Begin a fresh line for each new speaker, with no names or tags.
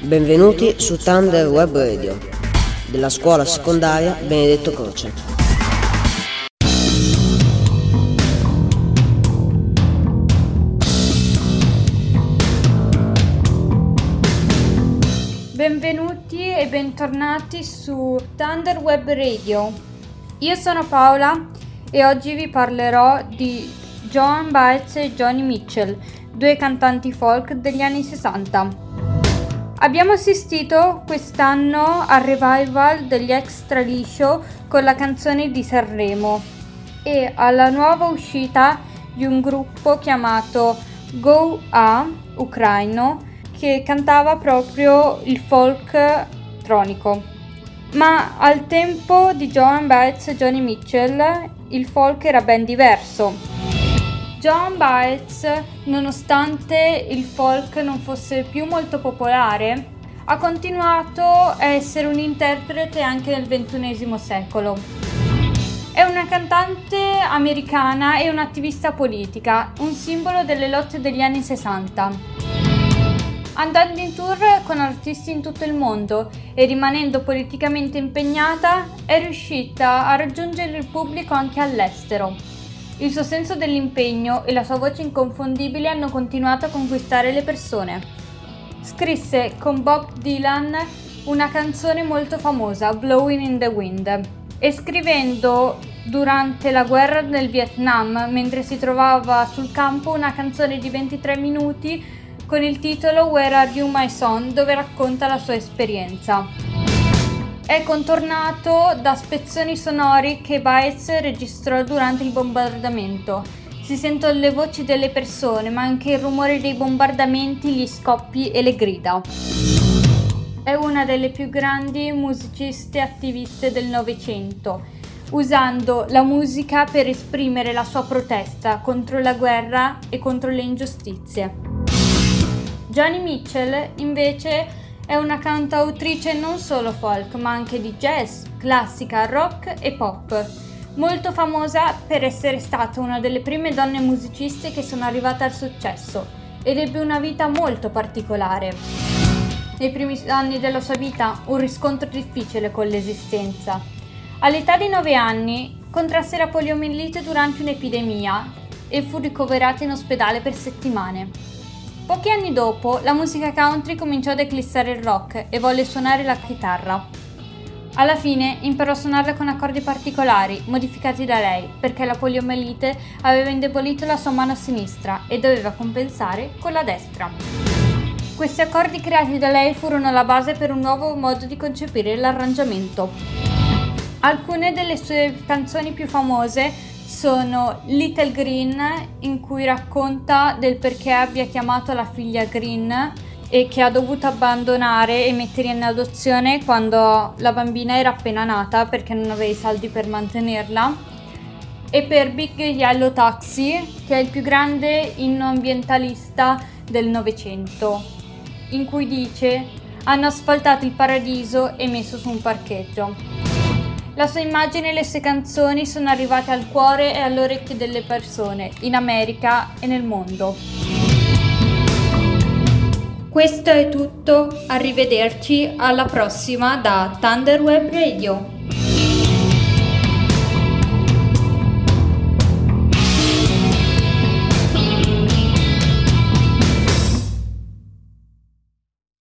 Benvenuti su Thunder Web Radio della scuola secondaria Benedetto Croce.
Benvenuti e bentornati su Thunder Web Radio. Io sono Paola e oggi vi parlerò di Joan Baez e Johnny Mitchell, due cantanti folk degli anni 60. Abbiamo assistito quest'anno al revival degli extra liscio con la canzone di Sanremo e alla nuova uscita di un gruppo chiamato Go A Ucraino che cantava proprio il folk tronico. Ma al tempo di Joan Baez e Johnny Mitchell il folk era ben diverso. John Baez, nonostante il folk non fosse più molto popolare, ha continuato a essere un interprete anche nel XXI secolo. È una cantante americana e un'attivista politica, un simbolo delle lotte degli anni 60. Andando in tour con artisti in tutto il mondo e rimanendo politicamente impegnata, è riuscita a raggiungere il pubblico anche all'estero. Il suo senso dell'impegno e la sua voce inconfondibile hanno continuato a conquistare le persone. Scrisse con Bob Dylan una canzone molto famosa, Blowing in the Wind, e scrivendo durante la guerra del Vietnam, mentre si trovava sul campo, una canzone di 23 minuti con il titolo Where Are You My Son, dove racconta la sua esperienza è contornato da spezzoni sonori che Baez registrò durante il bombardamento. Si sentono le voci delle persone, ma anche il rumore dei bombardamenti, gli scoppi e le grida. È una delle più grandi musiciste attiviste del Novecento, usando la musica per esprimere la sua protesta contro la guerra e contro le ingiustizie. Johnny Mitchell invece è una cantautrice non solo folk, ma anche di jazz, classica, rock e pop. Molto famosa per essere stata una delle prime donne musiciste che sono arrivate al successo ed ebbe una vita molto particolare. Nei primi anni della sua vita un riscontro difficile con l'esistenza. All'età di 9 anni contrasse la poliomielite durante un'epidemia e fu ricoverata in ospedale per settimane. Pochi anni dopo, la musica country cominciò ad eclissare il rock e volle suonare la chitarra. Alla fine imparò a suonarla con accordi particolari, modificati da lei, perché la poliomielite aveva indebolito la sua mano sinistra e doveva compensare con la destra. Questi accordi creati da lei furono la base per un nuovo modo di concepire l'arrangiamento. Alcune delle sue canzoni più famose sono Little Green in cui racconta del perché abbia chiamato la figlia Green e che ha dovuto abbandonare e mettere in adozione quando la bambina era appena nata perché non aveva i saldi per mantenerla e per Big Yellow Taxi che è il più grande inno ambientalista del Novecento in cui dice hanno asfaltato il paradiso e messo su un parcheggio. La sua immagine e le sue canzoni sono arrivate al cuore e alle orecchie delle persone, in America e nel mondo. Questo è tutto, arrivederci alla prossima da Thunderweb Radio.